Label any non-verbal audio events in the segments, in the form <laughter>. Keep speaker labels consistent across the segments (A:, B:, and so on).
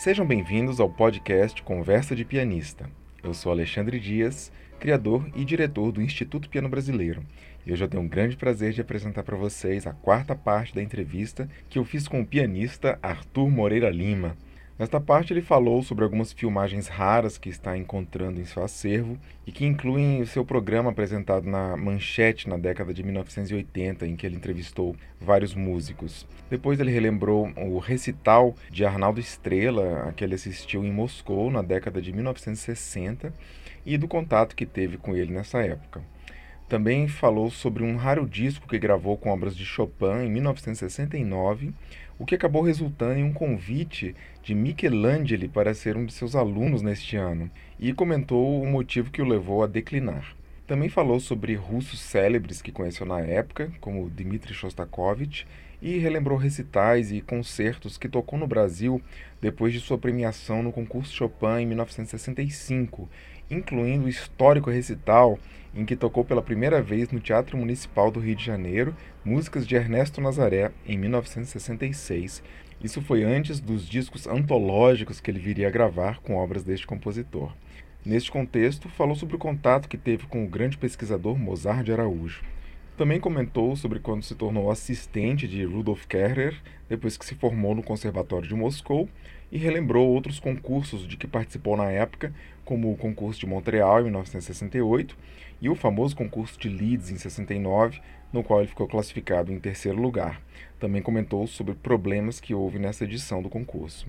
A: Sejam bem-vindos ao podcast Conversa de Pianista. Eu sou Alexandre Dias, criador e diretor do Instituto Piano Brasileiro. E hoje eu tenho um grande prazer de apresentar para vocês a quarta parte da entrevista que eu fiz com o pianista Arthur Moreira Lima. Nesta parte, ele falou sobre algumas filmagens raras que está encontrando em seu acervo e que incluem o seu programa apresentado na Manchete na década de 1980, em que ele entrevistou vários músicos. Depois, ele relembrou o recital de Arnaldo Estrela, a que ele assistiu em Moscou na década de 1960, e do contato que teve com ele nessa época. Também falou sobre um raro disco que gravou com obras de Chopin em 1969 o que acabou resultando em um convite de Michelangelo para ser um de seus alunos neste ano, e comentou o motivo que o levou a declinar. Também falou sobre russos célebres que conheceu na época, como Dmitri Shostakovich, e relembrou recitais e concertos que tocou no Brasil depois de sua premiação no concurso Chopin em 1965, incluindo o histórico recital em que tocou pela primeira vez no Teatro Municipal do Rio de Janeiro músicas de Ernesto Nazaré em 1966. Isso foi antes dos discos antológicos que ele viria a gravar com obras deste compositor. Neste contexto, falou sobre o contato que teve com o grande pesquisador Mozart de Araújo. Também comentou sobre quando se tornou assistente de Rudolf Kerrer, depois que se formou no Conservatório de Moscou, e relembrou outros concursos de que participou na época, como o concurso de Montreal em 1968 e o famoso concurso de Leeds em 69, no qual ele ficou classificado em terceiro lugar. Também comentou sobre problemas que houve nessa edição do concurso.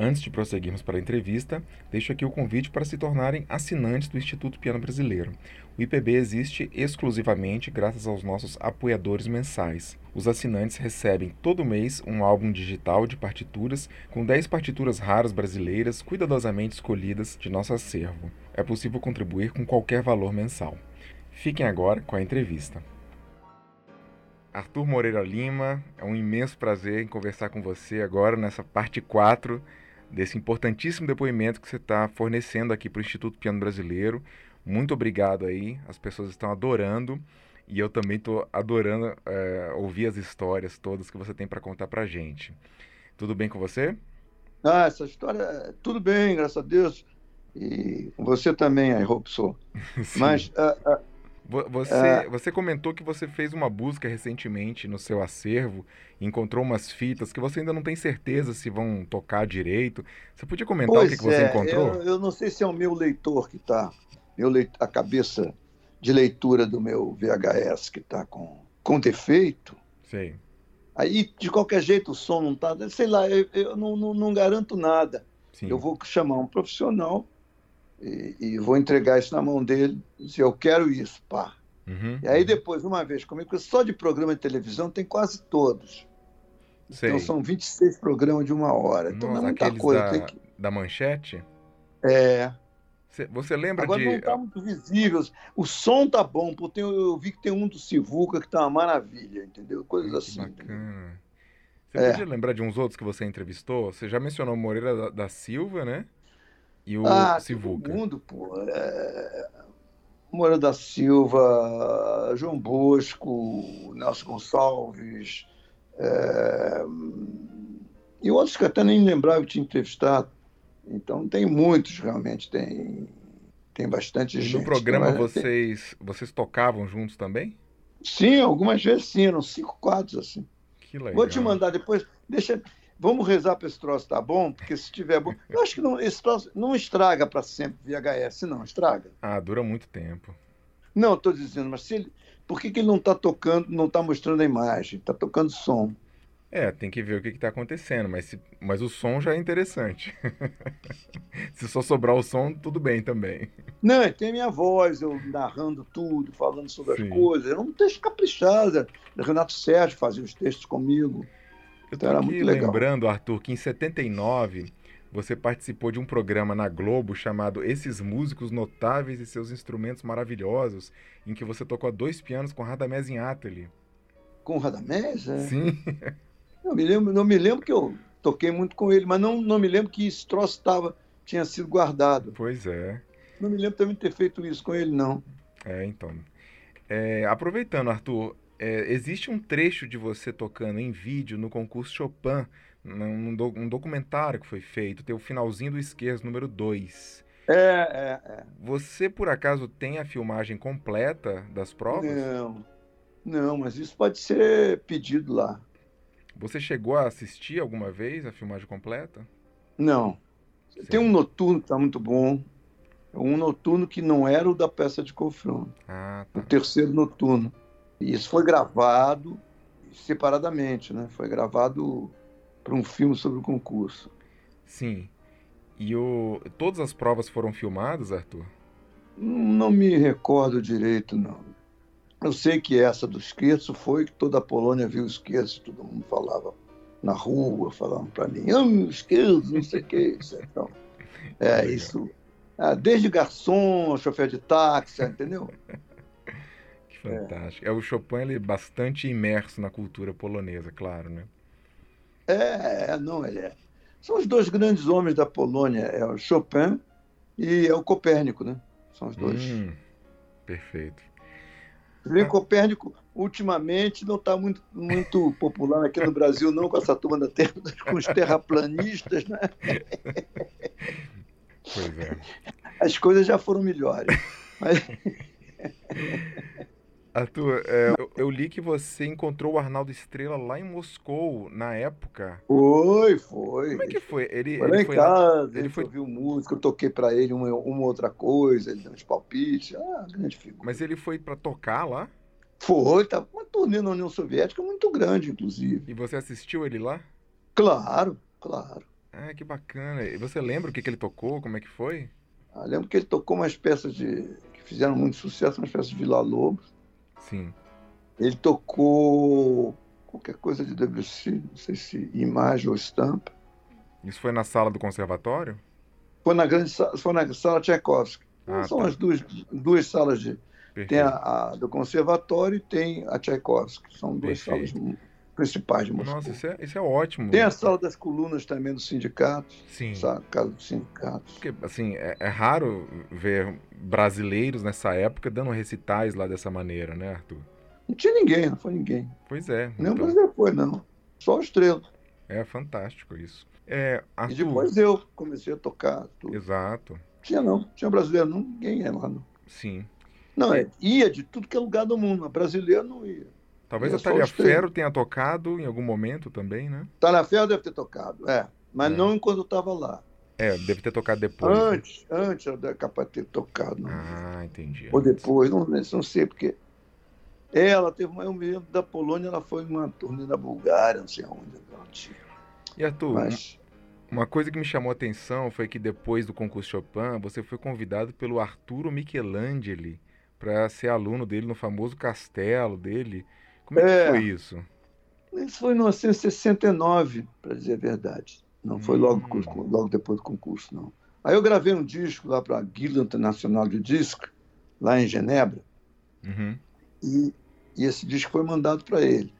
A: Antes de prosseguirmos para a entrevista, deixo aqui o convite para se tornarem assinantes do Instituto Piano Brasileiro. O IPB existe exclusivamente graças aos nossos apoiadores mensais. Os assinantes recebem todo mês um álbum digital de partituras com 10 partituras raras brasileiras cuidadosamente escolhidas de nosso acervo. É possível contribuir com qualquer valor mensal. Fiquem agora com a entrevista. Arthur Moreira Lima, é um imenso prazer em conversar com você agora nessa parte 4 desse importantíssimo depoimento que você está fornecendo aqui para o Instituto Piano Brasileiro. Muito obrigado aí, as pessoas estão adorando e eu também estou adorando é, ouvir as histórias todas que você tem para contar para gente. Tudo bem com você?
B: Ah, essa história, tudo bem, graças a Deus. E você também, I hope so. <laughs> Mas uh, uh,
A: você, é... você comentou que você fez uma busca recentemente no seu acervo, encontrou umas fitas que você ainda não tem certeza se vão tocar direito. Você podia comentar o que, que você
B: é,
A: encontrou?
B: Eu, eu, não sei se é o meu leitor que está, leit a cabeça de leitura do meu VHS que está com, com defeito.
A: Sei.
B: Aí, de qualquer jeito, o som não está. Sei lá, eu, eu não, não, não, garanto nada. Sim. Eu vou chamar um profissional e, e, vou entregar isso na mão dele, dizer, eu quero isso, pá. Uhum. E aí depois, uma vez comigo, só de programa de televisão tem quase todos. Sei. Então são 26 programas de uma hora. Então Nossa, não é muita coisa.
A: Da,
B: que...
A: da manchete?
B: É.
A: Você lembra
B: Agora
A: de.
B: não está muito visível. O som tá bom, porque eu vi que tem um do Sivuca que tá uma maravilha, entendeu? Coisas assim.
A: Bacana. Você é. podia lembrar de uns outros que você entrevistou? Você já mencionou Moreira da, da Silva, né? E o ah, Sivuca.
B: Todo mundo, pô. É... Moura da Silva, João Bosco, Nelson Gonçalves, é... e outros que até nem lembrava que tinha entrevistado. Então tem muitos, realmente, tem, tem bastante
A: e
B: gente.
A: No programa vocês, vocês tocavam juntos também?
B: Sim, algumas vezes sim, eram cinco quadros assim.
A: Que legal.
B: Vou te mandar depois, deixa, Vamos rezar para esse troço tá bom? Porque se estiver bom. Eu acho que não, esse troço não estraga para sempre VHS, não, estraga.
A: Ah, dura muito tempo.
B: Não, estou dizendo, mas se ele, por que, que ele não está tocando, não está mostrando a imagem? Está tocando som.
A: É, tem que ver o que está acontecendo, mas, se, mas o som já é interessante. <laughs> se só sobrar o som, tudo bem também.
B: Não, tem minha voz, eu narrando tudo, falando sobre Sim. as coisas. Era um texto caprichado. Renato Sérgio fazia os textos comigo.
A: Eu então, aqui lembrando, Arthur, que em 79 você participou de um programa na Globo chamado Esses Músicos Notáveis e Seus Instrumentos Maravilhosos, em que você tocou dois pianos com Radamés em Atelier.
B: Com Radamés? É.
A: Sim. <laughs>
B: Eu me lembro, não me lembro que eu toquei muito com ele, mas não, não me lembro que esse troço tava, tinha sido guardado.
A: Pois é.
B: Não me lembro também de ter feito isso com ele, não.
A: É, então. É, aproveitando, Arthur, É, existe um trecho de você tocando em vídeo no concurso Chopin, num, do, um documentário que foi feito, tem o finalzinho do esquerdo, número 2.
B: É, é, é.
A: Você, por acaso, tem a filmagem completa das provas?
B: Não, não, mas isso pode ser pedido lá.
A: Você chegou a assistir alguma vez a filmagem completa?
B: Não. Tem um noturno que está muito bom. Um noturno que não era o da peça de confronto.
A: Ah, tá.
B: O terceiro noturno. E isso foi gravado separadamente, né? Foi gravado para um filme sobre o concurso.
A: Sim. E o... todas as provas foram filmadas, Arthur?
B: Não me recordo direito, não. Eu sei que essa do esquerdo foi que toda a Polônia viu o esquerdo, todo mundo falava na rua, falavam para mim, ah, esquerdo, não sei o que, então, É, isso. Ah, desde garçom, chofer de táxi, entendeu?
A: que fantástico. É. é. o Chopin ele é bastante imerso na cultura polonesa, claro, né?
B: É, não, ele é. São os dois grandes homens da Polônia, é o Chopin e é o Copérnico, né? São os dois.
A: Hum, perfeito.
B: O Copérnico, ultimamente, não está muito, muito popular aqui no Brasil, não, com essa turma da terra, com os terraplanistas, né?
A: Pois é.
B: As coisas já foram melhores. Mas...
A: Arthur, é, eu, eu, li que você encontrou o Arnaldo Estrela lá em Moscou, na época.
B: Foi, foi.
A: Como é que foi?
B: Ele foi, ele foi casa, lá, ele foi... ouviu música, eu toquei para ele uma, uma outra coisa, ele deu uns palpites. Ah, grande figura.
A: Mas ele foi para tocar lá?
B: Foi, tá uma turnê na União Soviética muito grande, inclusive.
A: E você assistiu ele lá?
B: Claro, claro.
A: Ah, que bacana. E você lembra o que, que ele tocou? Como é que foi?
B: Ah, lembro que ele tocou umas peças de que fizeram muito sucesso, umas peças de Vila Lobos.
A: Sim.
B: Ele tocou qualquer coisa de Debussy, não sei se imagem ou estampa.
A: Isso foi na sala do conservatório?
B: Foi na grande foi na sala Tchaikovsky. Ah, São tá. as duas, duas salas de Perfeito. tem a, a, do conservatório e tem a Tchaikovsky. São duas Perfeito. salas principais de Moscou.
A: Nossa, isso é, isso é ótimo.
B: Tem a sala das colunas também do sindicato.
A: Sim.
B: Sabe, casa dos sindicatos.
A: Porque, assim, é, é, raro ver brasileiros nessa época dando recitais lá dessa maneira, né, Arthur?
B: Não tinha ninguém, não foi ninguém.
A: Pois é.
B: Nem então... brasileiro foi, não. Só o Estrela.
A: É fantástico isso. É, Arthur...
B: E depois eu comecei a tocar. Tudo.
A: Exato.
B: Tinha não, tinha brasileiro, não, ninguém ia lá, não.
A: Sim.
B: Não, é, ia de tudo que é lugar do mundo, mas brasileiro não ia.
A: Talvez a Talhaferro tenha tocado em algum momento também, né?
B: Talhaferro deve ter tocado, é. Mas é. não enquanto eu estava lá.
A: É, deve ter tocado depois.
B: Antes, né? antes era capaz de ter tocado. Não.
A: Ah, entendi.
B: Ou depois, não, não sei porque. Ela teve uma, eu me da Polônia, ela foi uma turnê da Bulgária, não sei aonde.
A: E Arthur, Mas... uma coisa que me chamou a atenção foi que depois do concurso Chopin, você foi convidado pelo Arturo Michelangeli para ser aluno dele no famoso castelo dele. Como é, é que foi isso?
B: Isso foi em 1969, para dizer a verdade. Não foi logo, hum. logo depois do concurso, não. Aí eu gravei um disco lá para a Guilda Internacional de Disco, lá em Genebra.
A: Uhum.
B: E, e, esse disco foi mandado para ele.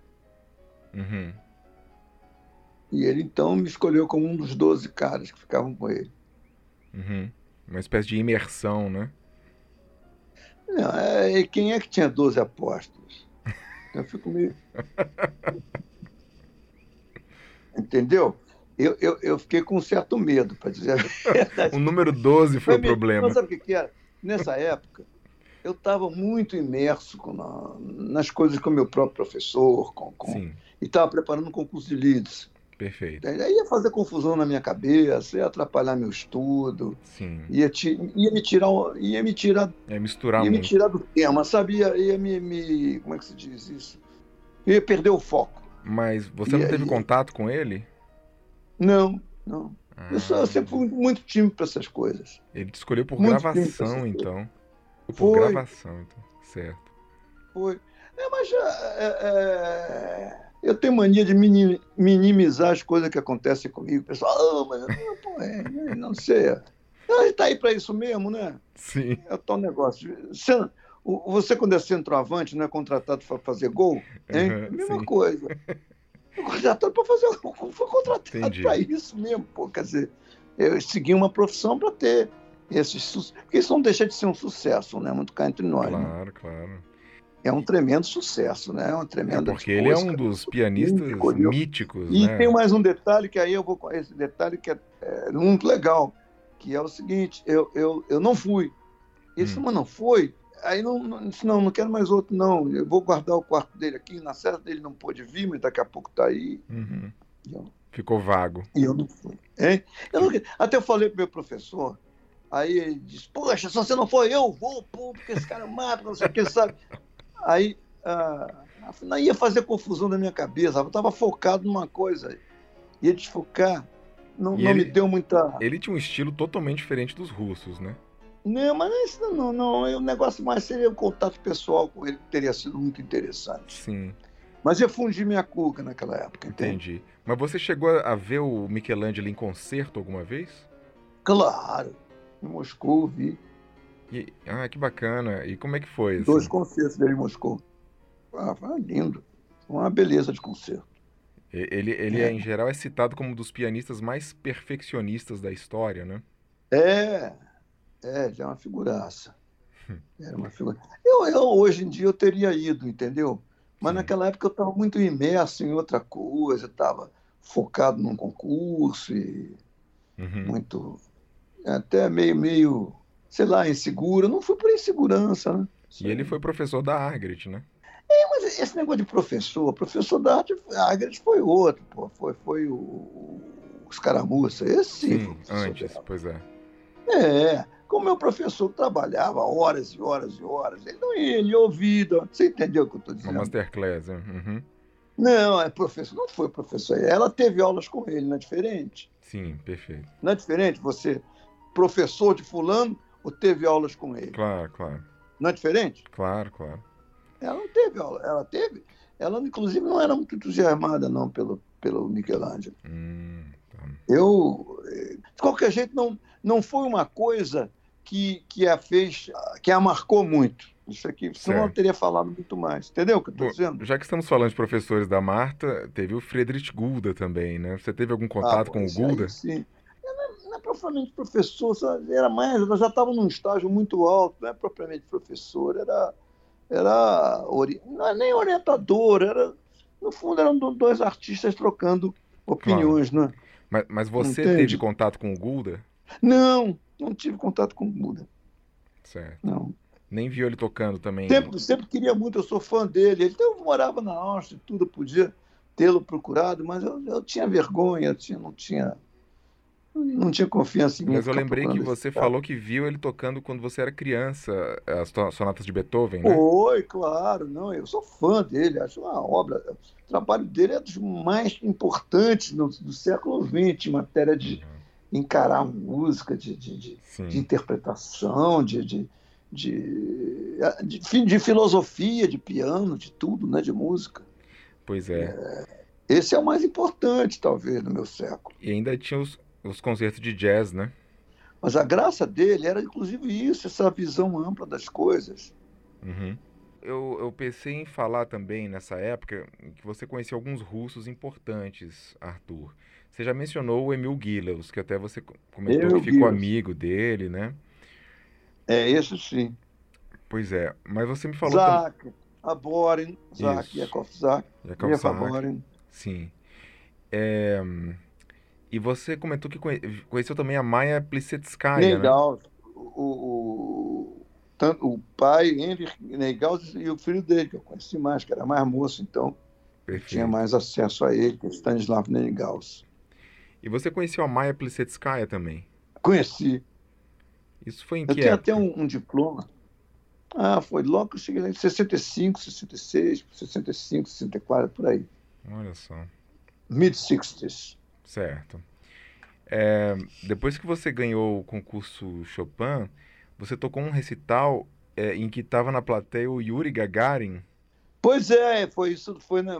A: Uhum.
B: E ele então me escolheu como um dos 12 caras que ficavam com ele.
A: Uhum. Uma espécie de imersão, né?
B: Não, é, e quem é que tinha 12 apóstolos? Eu fico meio. Entendeu? Eu, eu, eu fiquei com um certo medo, para dizer a <laughs>
A: verdade. o número 12 foi o problema.
B: Não sabe o que, era? Nessa época, eu estava muito imerso na, nas coisas com o meu próprio professor, com, com e estava preparando um concurso de leads.
A: Perfeito.
B: Aí ia fazer confusão na minha cabeça, ia atrapalhar meu estudo.
A: Sim.
B: Ia, ia me tirar. Ia me tirar.
A: Ia misturar
B: Ia
A: muito.
B: me tirar do tema, sabe? Ia, ia me, me, Como é que se diz isso? Ia perder o foco.
A: Mas você não teve contato com ele?
B: Não, não. Ah. Eu, sou, eu sempre fui muito tímido para essas coisas.
A: Ele te escolheu por muito gravação, então. Por Foi. gravação, então. Certo.
B: Foi. É, mas já. É, é eu tenho mania de minimizar as coisas que acontecem comigo. O pessoal, oh, mas pô, é, é, não sei. A gente tá aí para isso mesmo, né?
A: Sim.
B: É o tal negócio. Você, você, quando é centroavante, não é contratado para fazer gol, hein? Uhum, Mesma sim. coisa. Foi contratado para fazer gol. Foi contratado para isso mesmo, pô. Quer dizer, eu segui uma profissão para ter esses. Porque isso não deixa de ser um sucesso, né? Muito cá entre nós.
A: Claro,
B: né?
A: claro.
B: É um tremendo sucesso, né? É um tremendo.
A: É porque ele é um dos pianistas míticos.
B: E
A: né?
B: tem mais um detalhe que aí eu vou com esse detalhe que é, é, muito legal, que é o seguinte: eu, eu, eu não fui. Esse hum. não foi. Aí não, não, disse, não, não quero mais outro, não. Eu vou guardar o quarto dele aqui. Na certa dele não pôde vir, mas daqui a pouco tá aí.
A: Uhum. Eu, Ficou vago.
B: E eu não fui. Hein? Eu não, até eu falei pro meu professor, aí ele disse, poxa, se você não for, eu vou, pô, porque esse cara mata, não sei o que, sabe? Aí ah, ia fazer confusão na minha cabeça, eu estava focado numa coisa, ia desfocar, não, não ele, me deu muita.
A: Ele tinha um estilo totalmente diferente dos russos, né?
B: Não, mas isso não, não, o negócio mais seria o contato pessoal com ele, que teria sido muito interessante.
A: Sim.
B: Mas eu fundi minha cuca naquela época,
A: entende? Entendi. Mas você chegou a ver o Michelangelo em concerto alguma vez?
B: Claro, em Moscou vi.
A: E, ah, que bacana. E como é que foi? Assim?
B: Dois concertos dele em Moscou. Ah, foi lindo. Uma beleza de concerto.
A: Ele, ele é. em geral, é citado como um dos pianistas mais perfeccionistas da história, né?
B: É, é, ele é uma figuraça. Era uma figura. Eu, eu, hoje em dia, eu teria ido, entendeu? Mas Sim. naquela época eu estava muito imerso em outra coisa, estava focado num concurso e uhum. muito. até meio, meio sei lá, insegura. Não fui por insegurança, né?
A: E ele foi professor da Argret, né?
B: É, mas esse negócio de professor, professor da arte, Argret foi outro, pô. Foi, foi o, o, os caramuça. Esse sim. sim
A: antes, dela. pois é.
B: É, como meu professor trabalhava horas e horas e horas, ele não ia, ele ouvia. Você entendeu o que eu estou dizendo?
A: Uma masterclass, uhum.
B: Não, é professor, não foi professor. Ela teve aulas com ele, não é diferente?
A: Sim, perfeito.
B: Não é diferente você, professor de fulano, ou teve aulas com ele?
A: Claro, claro.
B: Não é diferente?
A: Claro, claro.
B: Ela não teve aula, ela teve. Ela, inclusive, não era muito entusiasmada, não, pelo, pelo Michelangelo.
A: Hum, tá.
B: Eu, eh, de qualquer jeito, não, não foi uma coisa que, que a fez, que a marcou muito. Isso aqui, senão eu teria falado muito mais. Entendeu o que eu estou dizendo?
A: Já que estamos falando de professores da Marta, teve o Friedrich Gulda também, né? Você teve algum contato ah, com o Gulda?
B: Aí, sim é propriamente professor, era mais, ela já estava num estágio muito alto, não é propriamente professor, era, era não é nem orientador, era, no fundo eram dois artistas trocando opiniões, claro. né?
A: Mas, mas você Entende? teve contato com o Gulda?
B: Não, não tive contato com o Gulda.
A: Certo.
B: Não.
A: Nem viu ele tocando também?
B: Sempre, sempre queria muito, eu sou fã dele. Ele então, morava na Áustria, tudo, podia tê-lo procurado, mas eu, eu tinha vergonha, eu tinha, não tinha não tinha confiança em mim.
A: Mas eu lembrei que você falou que viu ele tocando quando você era criança, as sonatas de Beethoven, né?
B: Foi, claro. Não, eu sou fã dele, acho uma obra. O trabalho dele é dos mais importantes do, do século XX em matéria de uhum. encarar música, de, de, de, de interpretação, de, de, de, de, de, filosofia, de piano, de tudo, né? de música.
A: Pois é. é.
B: Esse é o mais importante, talvez, no meu século.
A: E ainda tinha os, os concertos de jazz, né?
B: Mas a graça dele era inclusive isso, essa visão ampla das coisas.
A: Uhum. Eu, eu pensei em falar também nessa época que você conhecia alguns russos importantes, Arthur. Você já mencionou o Emil Gilels, que até você comentou Emil que ficou amigo dele, né?
B: É, esse sim.
A: Pois é, mas você me falou...
B: Zak, tam... Aborin, Zak, Yakov Zak,
A: Yakov Zak. Sim. É... E você comentou que conheceu também a Maia Plisetskaya,
B: Legal. Né? O, o, o pai, Henry Neigaus, e o filho dele, que eu conheci mais, que era mais moço, então Perfeito. tinha mais acesso a ele, que é Stanislav Neigaus.
A: E você conheceu a Maia Plisetskaya também?
B: Conheci.
A: Isso foi em
B: que Eu
A: tenho
B: até um, um, diploma. Ah, foi logo que eu cheguei em 65, 66, 65, 64, por aí.
A: Olha só.
B: Mid-60s.
A: Certo. É, depois que você ganhou o concurso Chopin, você tocou um recital é, em que estava na plateia o Yuri Gagarin.
B: Pois é, foi isso, foi, na,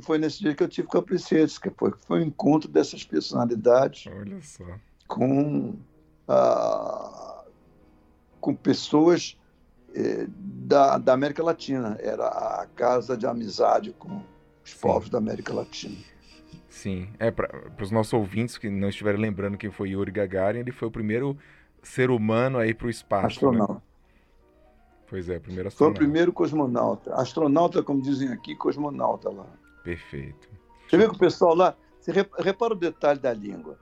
B: foi nesse dia que eu tive com a foi, foi o um encontro dessas personalidades.
A: Olha só.
B: Com, ah, com pessoas eh, da, da América Latina. Era a casa de amizade com os Sim. povos da América Latina.
A: Sim, é para os nossos ouvintes que não estiverem lembrando quem foi Yuri Gagarin, ele foi o primeiro ser humano aí para o espaço. Né? Pois é, primeiro
B: astronauta. Foi o primeiro cosmonauta. Astronauta, como dizem aqui, cosmonauta lá.
A: Perfeito.
B: Você vê que o pessoal lá. Você repara o detalhe da língua.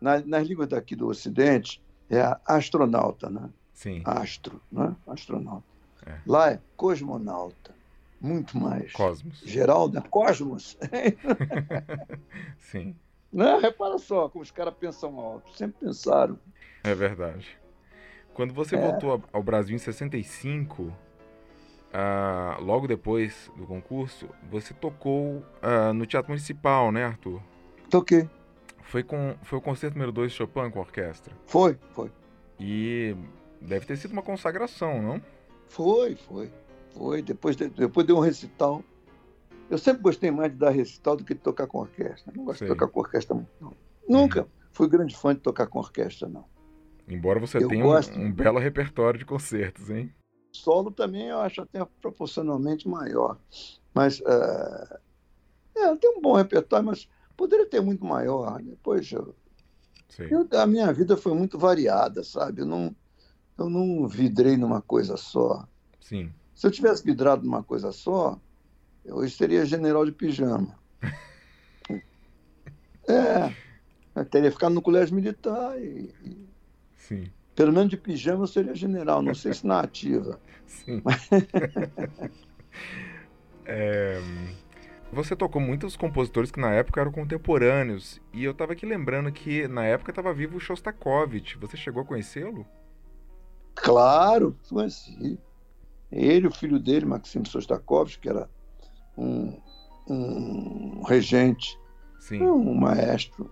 B: Na, nas línguas daqui do Ocidente, é astronauta, né?
A: Sim.
B: Astro, né? Astronauta. É. Lá é cosmonauta. Muito mais.
A: Cosmos.
B: Geraldo, é cosmos. <laughs>
A: Sim.
B: Não, repara só como os caras pensam alto. Sempre pensaram.
A: É verdade. Quando você é. voltou ao Brasil em 65, uh, logo depois do concurso, você tocou uh, no Teatro Municipal, né, Arthur?
B: Toquei.
A: Foi, com, foi o concerto número 2 de Chopin com a orquestra?
B: Foi, foi.
A: E deve ter sido uma consagração, não?
B: Foi, foi. Foi. Depois de, depois de um recital. Eu sempre gostei mais de dar recital do que de tocar com orquestra. Não gosto Sei. de tocar com orquestra muito, não. Nunca uhum. fui grande fã de tocar com orquestra, não.
A: Embora você eu tenha gosto... um, um, belo repertório de concertos, hein?
B: Solo também eu acho até proporcionalmente maior. Mas uh, é, tem um bom repertório, mas poderia ter muito maior. Depois eu, eu, a minha vida foi muito variada, sabe? Eu não, eu não vidrei numa coisa só.
A: Sim.
B: Se eu tivesse vidrado numa coisa só, eu hoje seria general de pijama. <laughs> é, eu teria ficado no colégio militar e, e
A: Sim.
B: Pelo menos de pijama eu seria general, não sei se na ativa.
A: Sim. <laughs> é, você tocou muitos compositores que na época eram contemporâneos. E eu estava aqui lembrando que na época estava vivo o Shostakovich. Você chegou a conhecê-lo?
B: Claro, conheci. Ele, o filho dele, Maxim Shostakovich, que era um, um regente,
A: Sim.
B: um maestro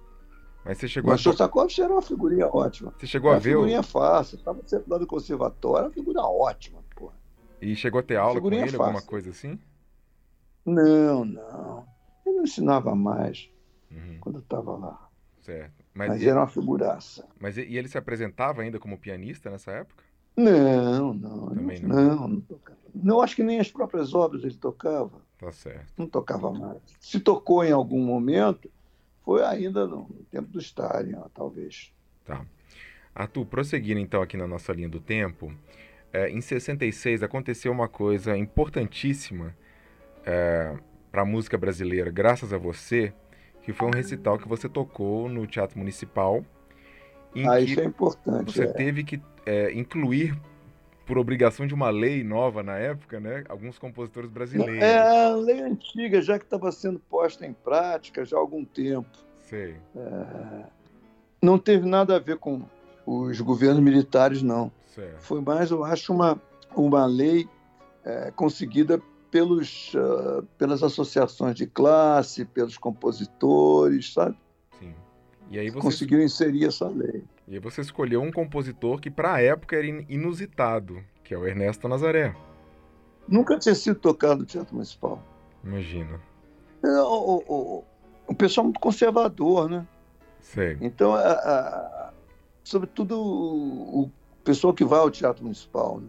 A: mas você chegou
B: Mas a. Shostakovich era uma figurinha ótima.
A: Você chegou a ver?
B: Figurinha o... fácil. Estava sempre lá no conservatório, era uma figura ótima, porra.
A: E chegou a ter aula com ele, fácil. alguma coisa assim?
B: Não, não. Ele não ensinava mais uhum. quando eu estava lá.
A: Certo.
B: Mas, Mas ele... era uma figuraça.
A: Mas e ele se apresentava ainda como pianista nessa época?
B: Não, não. Também não. Não, não tocava. Não, acho que nem as próprias obras ele tocava.
A: Tá certo.
B: Não tocava mais. Se tocou em algum momento, foi ainda no tempo do Stalin, talvez.
A: Tá. Arthur, prosseguindo então aqui na nossa linha do tempo, é, em 66 aconteceu uma coisa importantíssima é, para a música brasileira, graças a você, que foi um recital que você tocou no Teatro Municipal.
B: Ah, isso é importante.
A: Você é. teve que é, incluir por obrigação de uma lei nova na época, né? Alguns compositores brasileiros.
B: É a lei antiga, já que estava sendo posta em prática já há algum tempo.
A: Sei.
B: É, não teve nada a ver com os governos militares, não.
A: Certo.
B: Foi mais, eu acho, uma, uma lei é, conseguida pelos, uh, pelas associações de classe, pelos compositores, sabe?
A: Sim. E aí você...
B: Conseguiram inserir essa lei.
A: E aí você escolheu um compositor que para a época era inusitado, que é o Ernesto Nazaré.
B: Nunca tinha sido tocado no Teatro Municipal.
A: Imagina.
B: É, o, o, o pessoal muito conservador, né?
A: Sei.
B: Então, a, a, sobretudo o, o, pessoal que vai ao Teatro Municipal, né?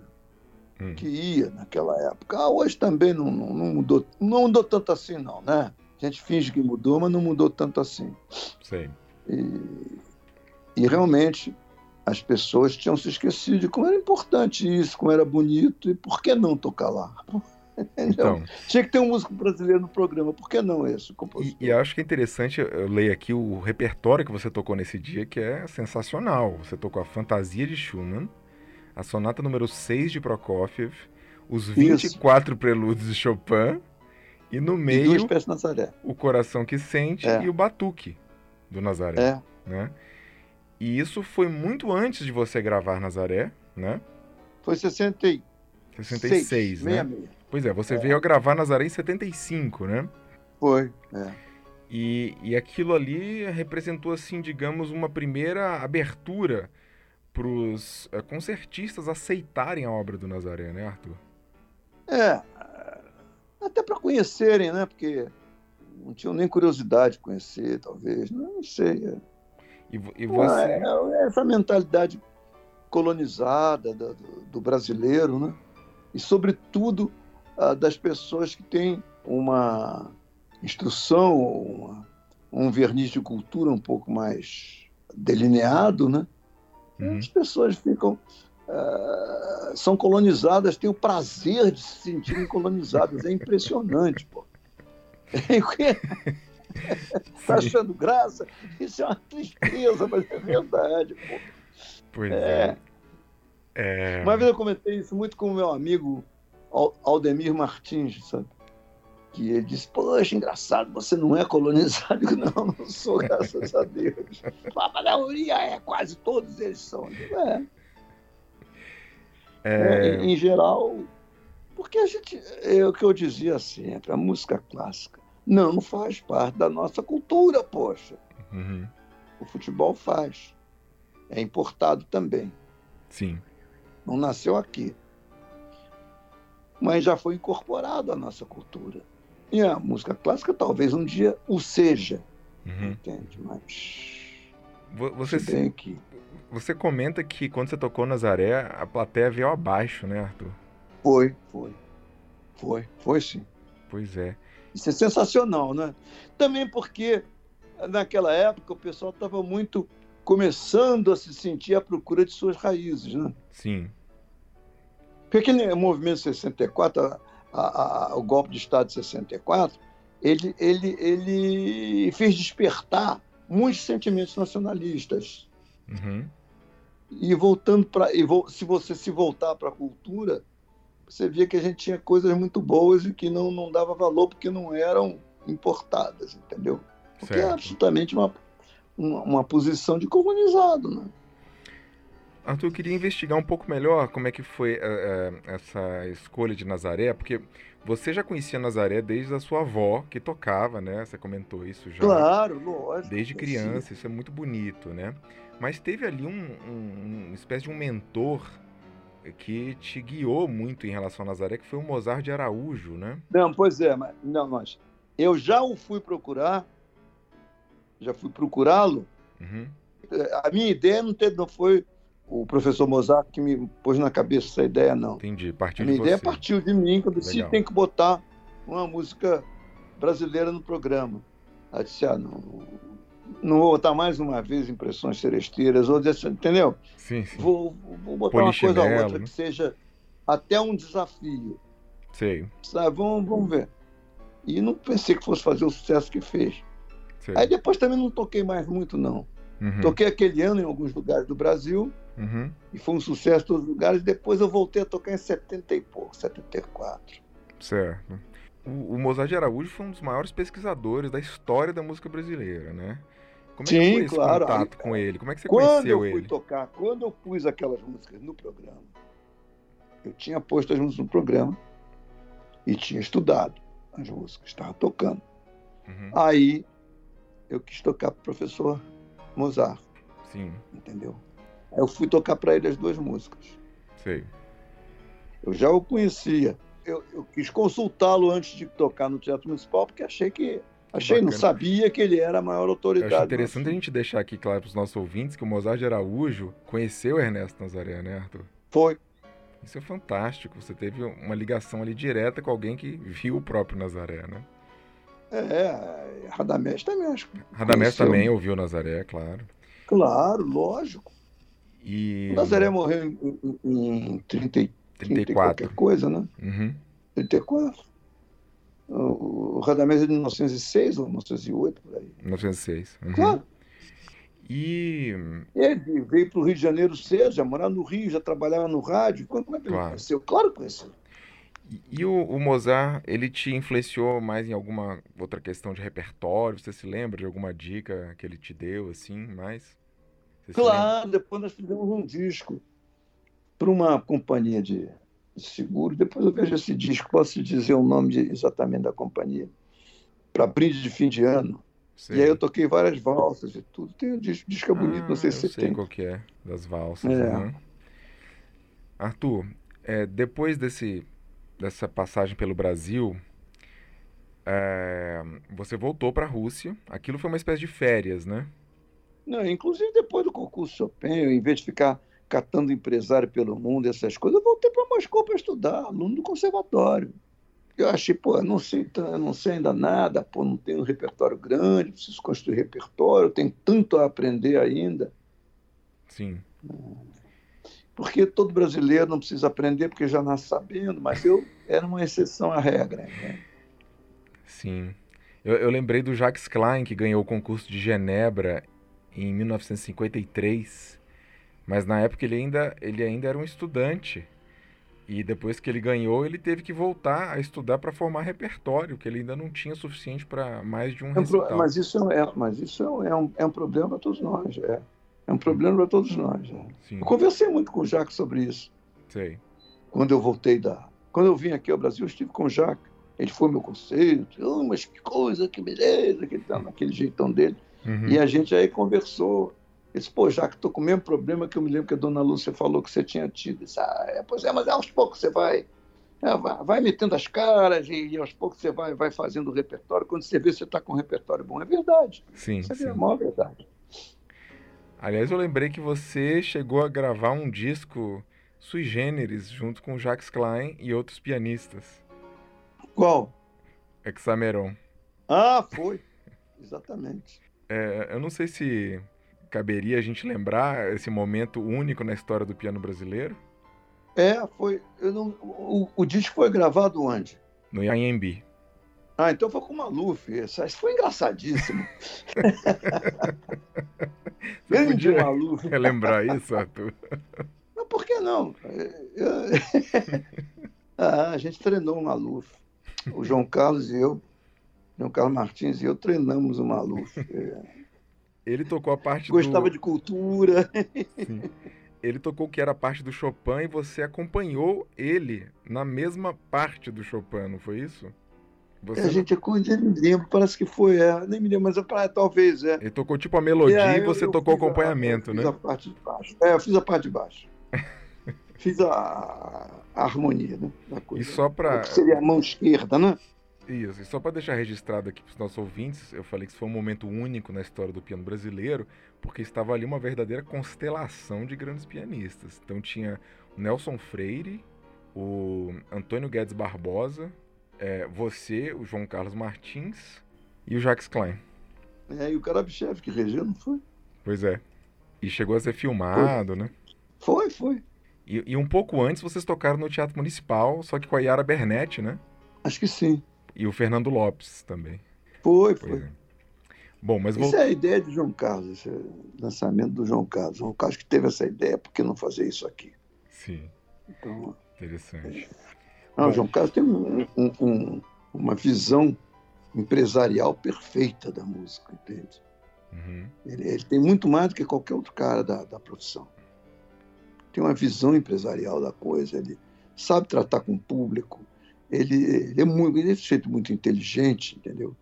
B: Hum. que ia naquela época. Ah, hoje também não, não, não, mudou, não mudou tanto assim, não, né? A gente finge que mudou, mas não mudou tanto assim.
A: Sei.
B: E, e realmente as pessoas tinham se esquecido de como era importante isso, como era bonito e por que não tocar lá? <laughs> Então, Tinha que ter um músico brasileiro no programa, por que não esse
A: E, e acho que é interessante, eu leio aqui o repertório que você tocou nesse dia, que é sensacional. Você tocou a Fantasia de Schumann, a Sonata número 6 de Prokofiev, os 24 Isso. prelúdios de Chopin, e no meio
B: e
A: o Coração que Sente é. e o Batuque do Nazaré.
B: É.
A: Né? E isso foi muito antes de você gravar Nazaré, né?
B: Foi 60
A: 66, né? Pois é, você é. veio a gravar Nazaré em 75, né?
B: Foi, é.
A: E, e aquilo ali representou, assim, digamos, uma primeira abertura para os é, concertistas aceitarem a obra do Nazaré, né, Arthur?
B: É, até para conhecerem, né? Porque não tinham nem curiosidade de conhecer, talvez, não, não sei. É.
A: E, e você... É,
B: é, essa mentalidade colonizada do, do brasileiro, né? E, sobretudo, das pessoas que têm uma instrução, uma, um verniz de cultura um pouco mais delineado, né? Uhum. As pessoas ficam uh, são colonizadas, têm o prazer de se sentirem colonizadas. É impressionante, pô. <laughs> Está achando graça? Isso é uma tristeza, mas é verdade, pô.
A: Pois é. é.
B: é. Uma vez eu comentei isso muito com o meu amigo Aldemir Martins, sabe? Que ele disse, poxa, engraçado, você não é colonizado. Eu, <laughs> não, não sou, graças a Deus. <laughs> A maioria é, quase todos eles são. É. É... Em, em geral, porque a gente, é o que eu dizia sempre, a música clássica não faz parte da nossa cultura, poxa. Uhum. O futebol faz. É importado também.
A: Sim.
B: Não nasceu aqui. Mas já foi incorporado à nossa cultura. E a música clássica talvez um dia o seja. Uhum. Entende? Mas.
A: Você, se, que... você comenta que quando você tocou Nazaré, a plateia veio abaixo, né, Arthur?
B: Foi, foi. Foi, foi sim.
A: Pois é.
B: Isso é sensacional, né? Também porque naquela época o pessoal estava muito começando a se sentir à procura de suas raízes, né?
A: Sim.
B: Porque aquele movimento 64, a, a, a, o golpe de Estado de 64, ele, ele, ele fez despertar muitos sentimentos nacionalistas.
A: Uhum.
B: E voltando para. Se você se voltar para a cultura, você via que a gente tinha coisas muito boas e que não, não dava valor porque não eram importadas, entendeu? Porque é certo. é absolutamente uma, uma, uma, posição de colonizado, né?
A: Arthur, eu queria investigar um pouco melhor como é que foi uh, essa escolha de Nazaré, porque você já conhecia Nazaré desde a sua avó, que tocava, né? Você comentou isso já.
B: Claro, lógico.
A: Desde criança, isso é muito bonito, né? Mas teve ali um, um, uma espécie de um mentor que te guiou muito em relação a Nazaré, que foi o Mozart de Araújo, né?
B: Não, pois é, mas não, nós. Eu já o fui procurar, já fui procurá-lo. Uhum. A minha ideia não, teve, não foi o professor Mozart que me pôs na cabeça essa ideia, não.
A: Entendi, partiu
B: a minha
A: de
B: ideia
A: você.
B: partiu de mim, quando eu disse tem que botar uma música brasileira no programa. Aí disse, ah, não, não vou botar mais uma vez impressões seresteiras, ou desse, entendeu?
A: Sim, sim.
B: Vou, vou botar uma coisa ou outra né? que seja até um desafio.
A: Sei.
B: Sabe? Vamos, vamos ver. E não pensei que fosse fazer o sucesso que fez. Sei. Aí depois também não toquei mais muito, não. Uhum. Toquei aquele ano em alguns lugares do Brasil, uhum. e foi um sucesso em todos os lugares. Depois eu voltei a tocar em 70 e pouco, 74.
A: Certo. O, o Mozart de Araújo foi um dos maiores pesquisadores da história da música brasileira, né? Como Sim, é que foi esse claro. contato com ele? Como é que você
B: quando
A: conheceu
B: eu fui
A: ele?
B: tocar, quando eu pus aquelas músicas no programa, eu tinha posto as músicas no programa e tinha estudado as músicas, estava tocando. Uhum. Aí eu quis tocar para o professor Mozart.
A: Sim.
B: Entendeu? Aí eu fui tocar para ele as duas músicas.
A: Sei.
B: Eu já o conhecia. Eu, eu quis consultá-lo antes de tocar no Teatro Municipal, porque achei que Achei, Bacana. não sabia que ele era a maior autoridade. Eu
A: acho interessante a gente deixar aqui claro para os nossos ouvintes que o Mozart de Araújo conheceu Ernesto Nazaré, né, Arthur?
B: Foi.
A: Isso é fantástico. Você teve uma ligação ali direta com alguém que viu o próprio Nazaré, né?
B: É, Radamés também acho.
A: Radamés também ouviu Nazaré, claro.
B: Claro, lógico.
A: E...
B: O Nazaré morreu em, em, em 30, 34. qualquer coisa, né?
A: Uhum.
B: 34. O Radamés é de 1906 ou 1908, por aí.
A: 1906. Uhum.
B: Claro.
A: E...
B: Ele veio para o Rio de Janeiro cedo, já morava no Rio, já trabalhava no rádio. Como é que ele claro. conheceu? Claro que conheceu.
A: E, e o, o, Mozart, ele te influenciou mais em alguma outra questão de repertório? Você se lembra de alguma dica que ele te deu, assim, mais?
B: Você claro, depois nós fizemos um disco para uma companhia de, seguro. Depois eu vejo esse disco, posso dizer o nome de, exatamente da companhia, para brinde de fim de ano. E aí eu toquei várias valsas e tudo. Tem um disco, disco é bonito, ah, não sei se você
A: sei
B: tem.
A: qual que é, das valsas. É. Né? Arthur, é, depois desse, dessa passagem pelo Brasil, é, você voltou para a Rússia. Aquilo foi uma espécie de férias, né?
B: Não, inclusive depois do concurso Chopin, em vez de ficar catando empresário pelo mundo, essas coisas, eu voltei para Moscou para estudar, aluno do conservatório. Eu achei, pô, não sei, não sei ainda nada, pô, não tenho um repertório grande, preciso construir repertório, tenho tanto a aprender ainda.
A: Sim.
B: porque todo brasileiro não precisa aprender porque já nasce sabendo, mas eu <laughs> era uma exceção à regra. Né?
A: Sim. Eu, eu, lembrei do Jacques Klein, que ganhou o concurso de Genebra em 1953, mas na época ele ainda, ele ainda era um estudante. E depois que ele ganhou, ele teve que voltar a estudar para formar repertório, que ele ainda não tinha suficiente para mais de um é
B: recital. Mas isso é, mas isso é, um, é um problema para todos nós. É, é um problema para todos nós. É. Eu conversei muito com o Jacques sobre isso.
A: Sei.
B: Quando eu voltei da. Quando eu vim aqui ao Brasil, eu estive com o Jacques. Ele foi meu conselho. Oh, mas que coisa, que beleza, que ele tá naquele jeitão dele. Uhum. E a gente aí conversou. Disse, pô, já que estou com o mesmo problema que eu me lembro que a dona Lúcia falou que você tinha tido. disse, ah, é, pois é, mas aos poucos você vai, é, vai, vai, metendo as caras e, e, aos poucos você vai, vai fazendo o repertório. Quando você vê, você está com um repertório bom. É verdade.
A: Sim,
B: Isso
A: sim. é
B: a maior verdade.
A: Aliás, eu lembrei que você chegou a gravar um disco sui generis junto com Jacques Klein e outros pianistas.
B: Qual?
A: Hexameron.
B: Ah, foi. Exatamente.
A: É, eu não sei se caberia a gente lembrar esse momento único na história do piano brasileiro.
B: É, foi. Não, o, o, disco foi gravado onde?
A: No IMB.
B: Ah, então foi com o Maluf. Isso, isso foi engraçadíssimo. <laughs>
A: Você podia Maluf. <laughs> relembrar isso, Arthur?
B: Mas por que não? <laughs> ah, a gente treinou o Maluf. O João Carlos e eu João Carlos Martins e eu treinamos o Maluf. É.
A: Ele tocou a parte
B: Gostava
A: do...
B: de cultura.
A: Sim. Ele tocou o que era a parte do Chopin e você acompanhou ele na mesma parte do Chopin, não foi isso?
B: Você... A gente eu me lembro, parece que foi, é, nem me lembro, mas eu, ah, talvez é.
A: Ele tocou tipo a melodia é, e você eu, tocou o acompanhamento,
B: a,
A: né?
B: Fiz a parte de baixo. É, eu fiz a parte de baixo. <laughs> fiz a, a, harmonia, né? Da
A: coisa. E só para
B: seria a mão esquerda, né?
A: Isso, e só para deixar registrado aqui para os nossos ouvintes, eu falei que isso foi um momento único na história do piano brasileiro, porque estava ali uma verdadeira constelação de grandes pianistas. Então tinha o Nelson Freire, o Antônio Guedes Barbosa, é, você, o João Carlos Martins e o Jacques Klein.
B: É, e o Karabchev que regeu, não foi?
A: Pois é. E chegou a ser filmado,
B: foi.
A: né?
B: Foi, foi.
A: E, e, um pouco antes vocês tocaram no Teatro Municipal, só que com a Yara Bernetti, né?
B: Acho que sim.
A: E o Fernando Lopes também.
B: Foi, foi. É.
A: Bom, mas
B: Isso é a ideia de João Carlos, esse lançamento do João Carlos. João Carlos que teve essa ideia, por que não fazer isso aqui?
A: Sim. Então, Interessante.
B: É... Não, João Carlos tem um, um, um, uma visão empresarial perfeita da música, entende? Uhum. Ele, ele, tem muito mais do que qualquer outro cara da, da profissão. Tem uma visão empresarial da coisa, ele sabe tratar com o público, ele, ele é muito, ele é um sujeito muito inteligente, entendeu?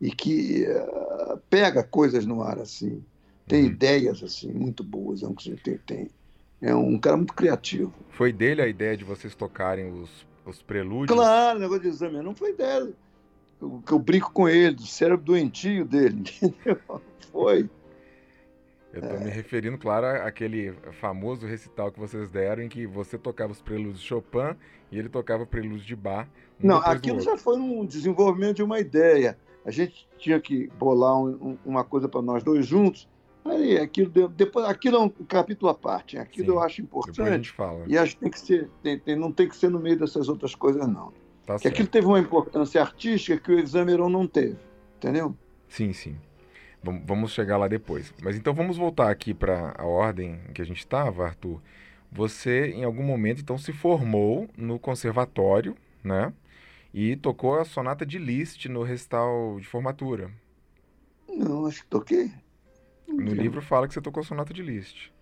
B: E que uh, pega coisas no ar assim, tem uhum. ideias assim muito boas, é um tem, tem, é um cara muito criativo.
A: Foi dele a ideia de vocês tocarem os, os prelúdios?
B: Claro, o negócio de exame não foi dele. Que eu brinco com ele, do cérebro doentio dele, <laughs> entendeu? Foi.
A: Eu estou é. me referindo, claro, àquele famoso recital que vocês deram em que você tocava os prelúdios de Chopin e ele tocava prelúdios de Bach.
B: Um Não, aquilo já foi um desenvolvimento de uma ideia. A gente tinha que bolar um, um, uma coisa para nós dois juntos. Aí, aquilo, depois, aquilo é um capítulo à parte. Aquilo Sim, eu acho importante.
A: A gente fala.
B: E acho que tem que ser, tem, tem, não tem que ser no meio dessas outras coisas, não. Tá que aquilo teve uma importância artística que o Exameron não teve. Entendeu?
A: Sim, sim. Vamos chegar lá depois. Mas então vamos voltar aqui para a ordem que a gente estava, Arthur. Você, em algum momento, então, se formou no conservatório, né? E tocou a sonata de Liszt no recital de formatura.
B: Não, acho que toquei.
A: No livro fala que você tocou a sonata de Liszt.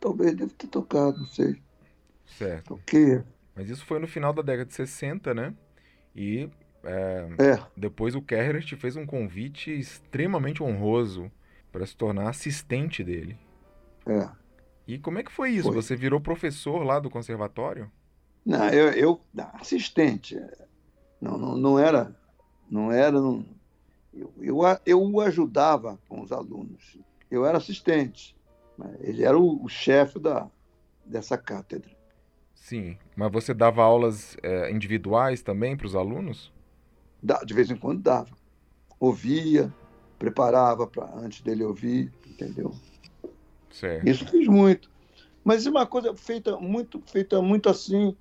B: Talvez deve ter tocado, não sei.
A: Certo.
B: Toquei.
A: Mas isso foi no final da década de 60, né? E é,
B: é.
A: Depois o Kerrer te fez um convite extremamente honroso para se tornar assistente dele.
B: É.
A: E como é que foi isso? Foi. Você virou professor lá do conservatório?
B: Não, eu, eu assistente. Não, não, não era, não era. Não, eu, eu, eu o ajudava com os alunos. Eu era assistente. Ele era o, o chefe da, dessa cátedra.
A: Sim, mas você dava aulas é, individuais também para os alunos?
B: De vez em quando dava. Ouvia, preparava para antes dele ouvir, entendeu?
A: Certo.
B: Isso fiz muito. Mas é uma coisa feita muito, feita muito assim,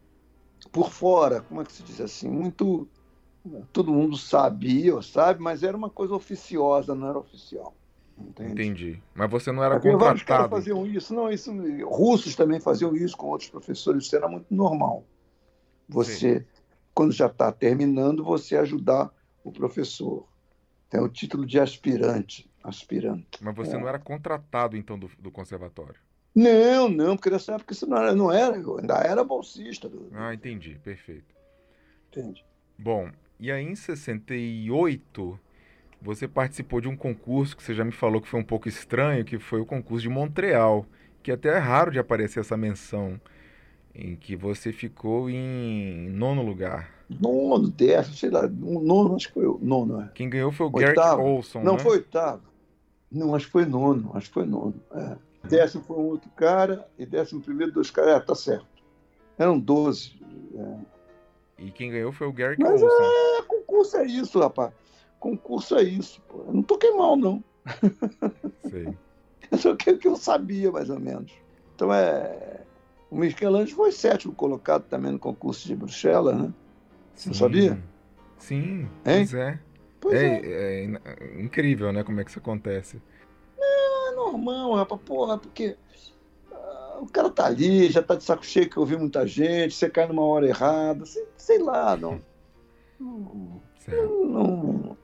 B: por fora, como é que se diz assim? Muito. Todo mundo sabia, sabe, mas era uma coisa oficiosa, não era oficial.
A: Entende? Entendi. Mas você não era Havia contratado. Vários caras
B: faziam isso. Não, isso. Russos também faziam isso com outros professores. Isso era muito normal. Você, Sim. Quando já está terminando, você ajudar o professor. Tem o título de aspirante. Aspirante.
A: Mas você é. não era contratado, então, do, do conservatório?
B: Não, não, porque nessa época isso não era, não era eu ainda era bolsista. Do...
A: Ah, entendi, perfeito.
B: Entendi.
A: Bom, e aí em 68 você participou de um concurso que você já me falou que foi um pouco estranho, que foi o concurso de Montreal, que até é raro de aparecer essa menção, em que você ficou em nono lugar.
B: Nono, décimo, sei lá, nono, acho que foi o nono. É.
A: Quem ganhou foi o Garrett Olson,
B: Não,
A: né?
B: foi oitavo. Não, acho que foi nono, acho que foi nono. É. Décimo foi um outro cara, e décimo primeiro dois caras. É, tá certo. Eram doze. É.
A: E quem ganhou foi o Garrett
B: Mas
A: Olson.
B: É, concurso é isso, rapaz. Concurso é isso, pô. Eu não toquei mal, não.
A: Sei.
B: Só que o que eu sabia, mais ou menos. Então é. O Michelangelo foi sétimo colocado também no concurso de Bruxelas, né? Você sabia?
A: Sim, hein? pois é. Pois é, é. é, incrível, né? Como é que isso acontece.
B: Não, é normal, rapaz, porra, porque uh, o cara tá ali, já tá de saco cheio que ouviu muita gente, você cai numa hora errada, sei, sei lá, não. não, não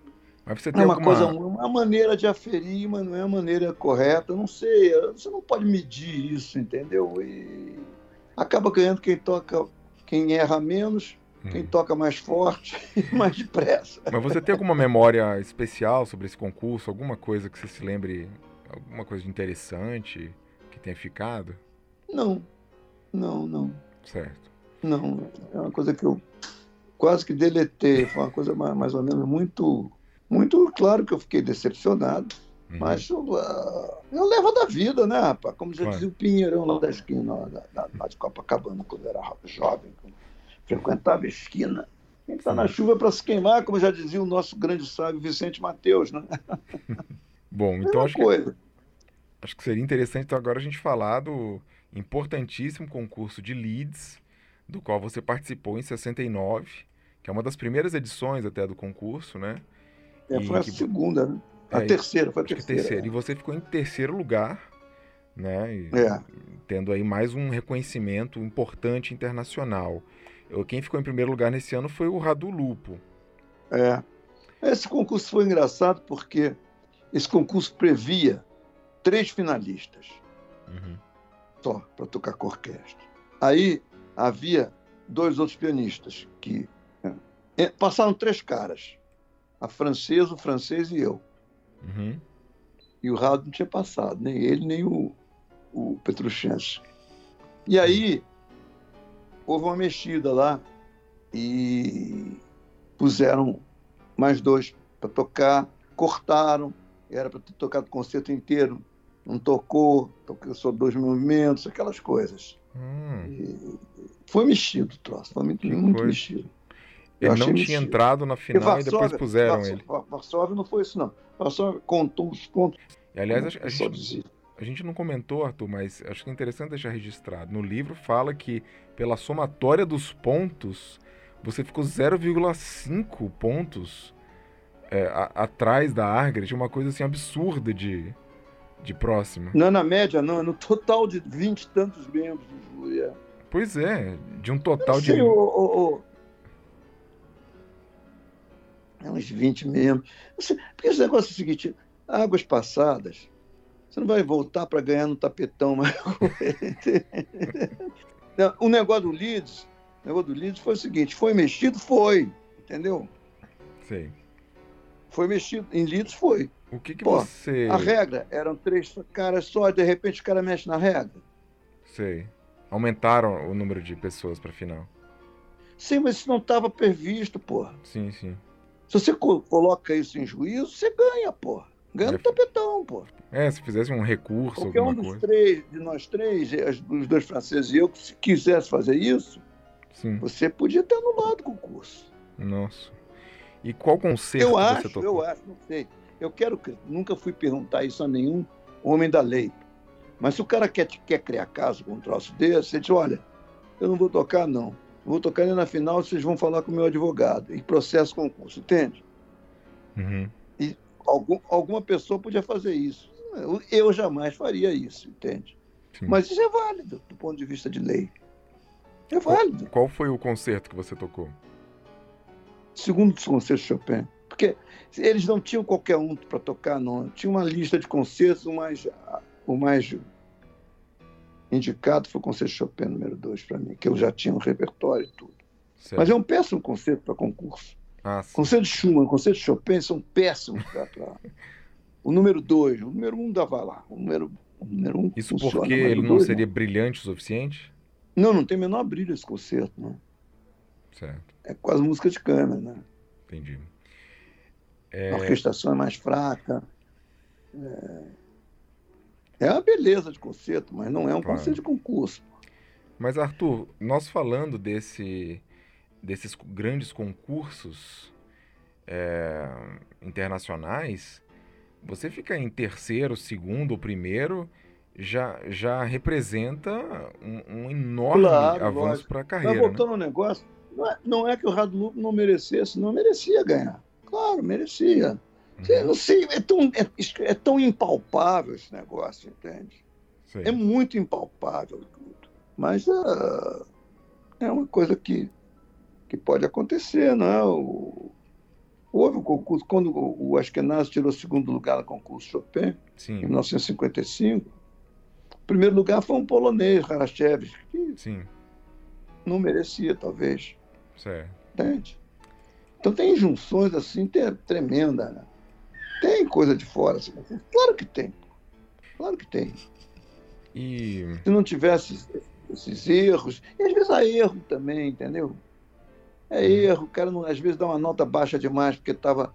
A: mas você tem é uma alguma... coisa, uma
B: maneira de aferir, mas não é a maneira correta. Não sei, você não pode medir isso, entendeu? E acaba ganhando quem toca, quem erra menos, hum. quem toca mais forte e <laughs> mais depressa.
A: Mas você tem alguma memória especial sobre esse concurso? Alguma coisa que você se lembre, alguma coisa interessante que tenha ficado?
B: Não, não, não.
A: Certo.
B: Não, é uma coisa que eu quase que deletei. Foi uma coisa mais, mais ou menos muito muito claro que eu fiquei decepcionado, uhum. mas eu, uh, eu levo da vida, né, rapaz? Como já claro. dizia o Pinheirão lá da esquina, lá, da, da, de Copacabana, quando era jovem, frequentava a esquina. Quem está na chuva para se queimar, como já dizia o nosso grande sábio Vicente Mateus, né? <laughs>
A: Bom, então acho coisa. que, acho que seria interessante então, agora a gente falar do importantíssimo concurso de Leeds, do qual você participou em 69, que é uma das primeiras edições até do concurso, né?
B: É, foi a segunda, né? A é, terceira, foi a terceira. terceira.
A: E você ficou em terceiro lugar, né? E, é. Tendo aí mais um reconhecimento importante internacional. Eu, quem ficou em primeiro lugar nesse ano foi o Radu Lupo.
B: É. Esse concurso foi engraçado porque esse concurso previa três finalistas uhum. só para tocar com orquestra. Aí havia dois outros pianistas que é, passaram três caras a francesa, o francês e eu.
A: Uhum.
B: E o Raul não tinha passado, nem ele, nem o, o Petruchenski. E aí houve uma mexida lá e puseram mais dois para tocar, cortaram, era para ter tocado o concerto inteiro, não tocou, tocou só dois movimentos, aquelas coisas.
A: Hum.
B: Foi mexido o troço, foi muito, muito mexido.
A: Ele não tinha entrado na final Varsóvia, e depois puseram
B: Varsóvia,
A: ele.
B: Varsóvia não foi isso, não. Varsóvia contou os pontos.
A: E, aliás, a, a, gente, a gente não comentou, Arthur, mas acho que é interessante deixar registrado. No livro fala que, pela somatória dos pontos, você ficou 0,5 pontos é, a, atrás da Argret, uma coisa assim absurda de, de próxima.
B: Não, na média, não, é no total de 20 e tantos membros do júri. É.
A: Pois é, de um total sei, de.
B: O, o, é uns 20 membros. Porque esse negócio é o seguinte: águas passadas, você não vai voltar para ganhar no tapetão mais. <laughs> o negócio do Leeds, o negócio do Leeds foi o seguinte: foi mexido? Foi. Entendeu?
A: Sim.
B: Foi mexido. Em Leeds foi.
A: O que, que Pô, você.
B: A regra eram três caras só, de repente o cara mexe na regra.
A: Sei. Aumentaram o número de pessoas para final.
B: Sim, mas isso não estava previsto, porra.
A: Sim, sim.
B: Se você coloca isso em juízo, você ganha, pô. Ganha no tapetão, pô.
A: É, se fizesse um recurso,
B: Qualquer
A: alguma
B: um dos
A: coisa.
B: três, de nós três, os dois franceses e eu, se quisesse fazer isso,
A: Sim.
B: você podia ter anulado o concurso.
A: Nossa. E qual conceito
B: eu
A: acho,
B: Eu acho, não sei. Eu quero, nunca fui perguntar isso a nenhum homem da lei. Mas se o cara quer, quer criar caso com um troço desse, você diz, olha, eu não vou tocar, não. Vou tocar nem na final, vocês vão falar com o meu advogado. E processo concurso, entende?
A: Uhum.
B: E algum, alguma pessoa podia fazer isso. Eu, eu jamais faria isso, entende? Sim. Mas isso é válido do ponto de vista de lei. É válido.
A: Qual, qual foi o concerto que você tocou?
B: Segundo dos concertos de Chopin. Porque eles não tinham qualquer um para tocar, não. Tinha uma lista de concertos, o mais, o mais indicado foi o concerto de Chopin número 2 para mim, que eu já tinha um repertório e tudo. Certo. Mas é um péssimo concerto para concurso.
A: Ah,
B: concerto de Schumann, concerto de Chopin são péssimos para. o número 2, o número 1 um dava lá. O número, o número 1 um
A: Isso funciona, porque ele não dois, seria não. brilhante o suficiente?
B: Não, não tem o menor brilho esse concerto, não.
A: Certo.
B: É quase música de câmera, né?
A: Entendi.
B: É... A orquestração é mais fraca. É... é uma beleza de concerto, mas não é um claro. concerto de concurso.
A: Mas, Arthur, nós falando desse, desses grandes concursos é, internacionais, você fica em terceiro, segundo ou primeiro já, já representa um, um enorme claro, avanço para a carreira. Mas
B: voltando né? ao negócio, não é, não é que o Radloop não merecesse, não merecia ganhar. Claro, merecia. Uhum. Não sei, é tão, é, é, tão impalpável esse negócio, entende? Sim. É muito impalpável tudo. Mas uh, é uma coisa que, que pode acontecer, não é? O, houve o um concurso, quando o Ashkenaz tirou segundo lugar no concurso Chopin, Sim. em 1955, o primeiro lugar foi um polonês, Harashevich, que
A: Sim.
B: não merecia, talvez.
A: Certo.
B: Entende? Então tem injunções assim tremenda, né? Tem coisa de fora. Assim, claro que tem. Claro que tem.
A: E...
B: Se não tivesse esses erros, e às vezes há erro também, entendeu? É uhum. erro, o cara não, às vezes dá uma nota baixa demais porque estava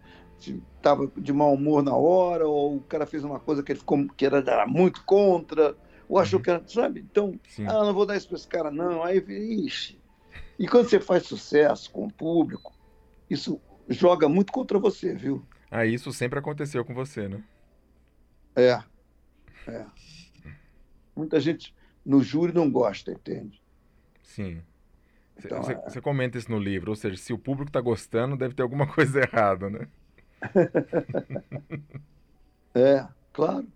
B: tava de mau humor na hora, ou o cara fez uma coisa que ele ficou que era, era muito contra, ou achou uhum. que era, sabe? Então, Sim. ah, não vou dar isso para esse cara, não. Aí, ixi. E quando você faz sucesso com o público, isso joga muito contra você, viu?
A: Ah, isso sempre aconteceu com você, né?
B: É. É. Muita gente no júri não gosta, entende?
A: Sim. Então, você, é... você comenta isso no livro, ou seja, se o público está gostando, deve ter alguma <laughs> coisa errada, né? <laughs>
B: é, claro.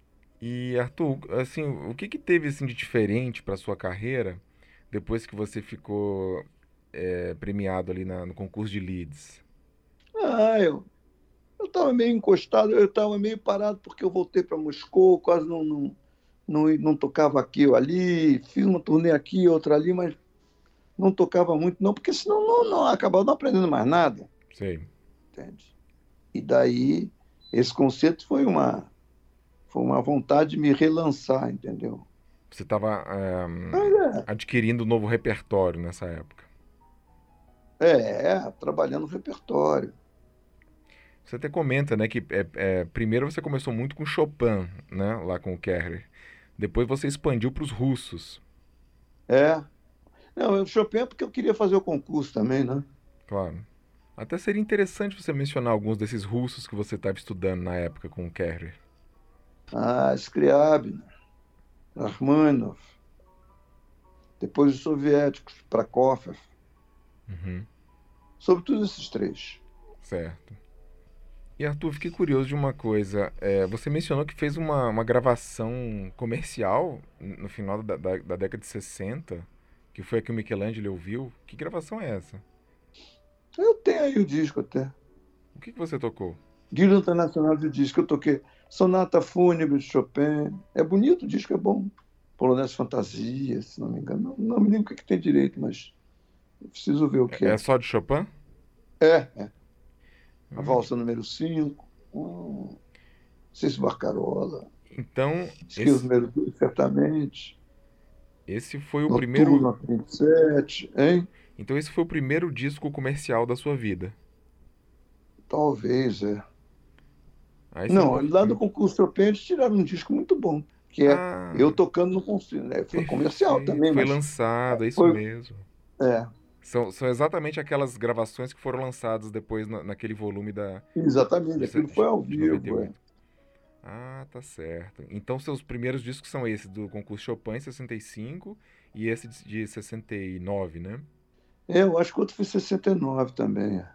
A: E Arthur, assim, o que, que teve assim de diferente para sua carreira depois que você ficou é, premiado ali na, no concurso de Leeds?
B: Ah, eu eu estava meio encostado, eu estava meio parado porque eu voltei para Moscou, quase não, não, não, não tocava aqui ou ali, fiz uma turnê aqui, outra ali, mas não tocava muito não, porque senão não, não acabava não aprendendo mais nada.
A: Sim.
B: Entende? E daí esse concerto foi uma foi uma vontade de me relançar, entendeu?
A: Você estava é, é. adquirindo um novo repertório nessa época.
B: É, trabalhando no repertório.
A: Você até comenta, né, que é, é, primeiro você começou muito com Chopin, né, lá com o Kerrer. Depois você expandiu para os russos.
B: É. Não, o Chopin é porque eu queria fazer o concurso também, né?
A: Claro. Até seria interessante você mencionar alguns desses russos que você estava estudando na época com o Kerrer.
B: Ah, Scriabin, Rachmaninoff, depois os soviéticos, Prokofiev.
A: Uhum.
B: Sobretudo esses três.
A: Certo. E Arthur, fiquei curioso de uma coisa. É, você mencionou que fez uma, uma gravação comercial no final da, da, da, década de 60, que foi a que o Michelangelo ouviu. Que gravação é essa?
B: Eu tenho aí o disco até.
A: O que, que você tocou?
B: Guilda Internacional de Disco. Eu toquei Sonata Fúnebre de Chopin. É bonito o disco, é bom. Polonês Fantasia, se não me engano. Não, não me lembro o que, que tem direito, mas preciso ver o que é.
A: É só de Chopin?
B: É, é a valsa número 5, um, Cício Barcarola.
A: Então.
B: Skills esse... número 2, certamente.
A: Esse foi o Noturno primeiro.
B: 27, hein?
A: Então esse foi o primeiro disco comercial da sua vida.
B: Talvez, é. Não, lá do concurso eles tiraram um disco muito bom. Que é ah, eu tocando no concurso, né? Foi perfeito. comercial também.
A: Foi lançado, é isso foi... mesmo.
B: É.
A: São, são exatamente aquelas gravações que foram lançadas depois na, naquele volume da.
B: Exatamente, aquilo foi ao vivo.
A: Ah, Ah, tá certo. Então seus primeiros discos são esses do concurso Chopin 65 e esse de 69, né?
B: É, eu acho que outro foi 69 também. É.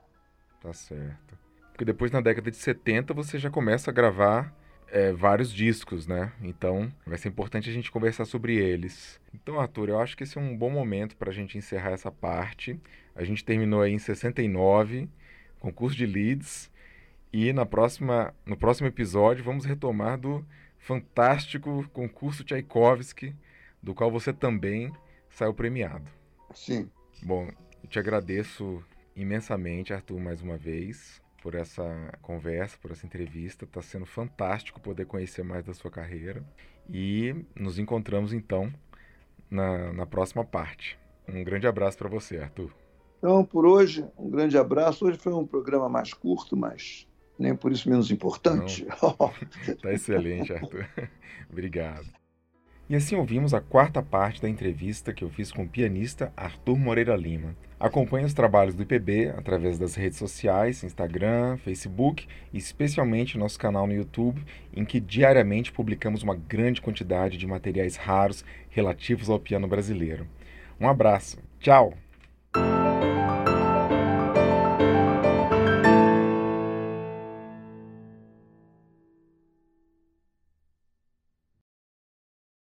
A: Tá certo. Porque depois na década de 70 você já começa a gravar é, vários discos, né? Então vai ser importante a gente conversar sobre eles. Então, Arthur, eu acho que esse é um bom momento para a gente encerrar essa parte. A gente terminou aí em 69, concurso de leads. E na próxima, no próximo episódio vamos retomar do fantástico concurso Tchaikovsky, do qual você também saiu premiado.
B: Sim.
A: Bom, eu te agradeço imensamente, Arthur, mais uma vez por essa conversa, por essa entrevista. Está sendo fantástico poder conhecer mais da sua carreira. E nos encontramos então na, na próxima parte. Um grande abraço para você, Arthur.
B: Então, por hoje, um grande abraço. Hoje foi um programa mais curto, mas nem por isso menos importante.
A: Está <laughs> excelente, Arthur. <laughs> Obrigado. E assim ouvimos a quarta parte da entrevista que eu fiz com o pianista Arthur Moreira Lima. Acompanhe os trabalhos do IPB através das redes sociais, Instagram, Facebook e especialmente nosso canal no YouTube, em que diariamente publicamos uma grande quantidade de materiais raros relativos ao piano brasileiro. Um abraço, tchau!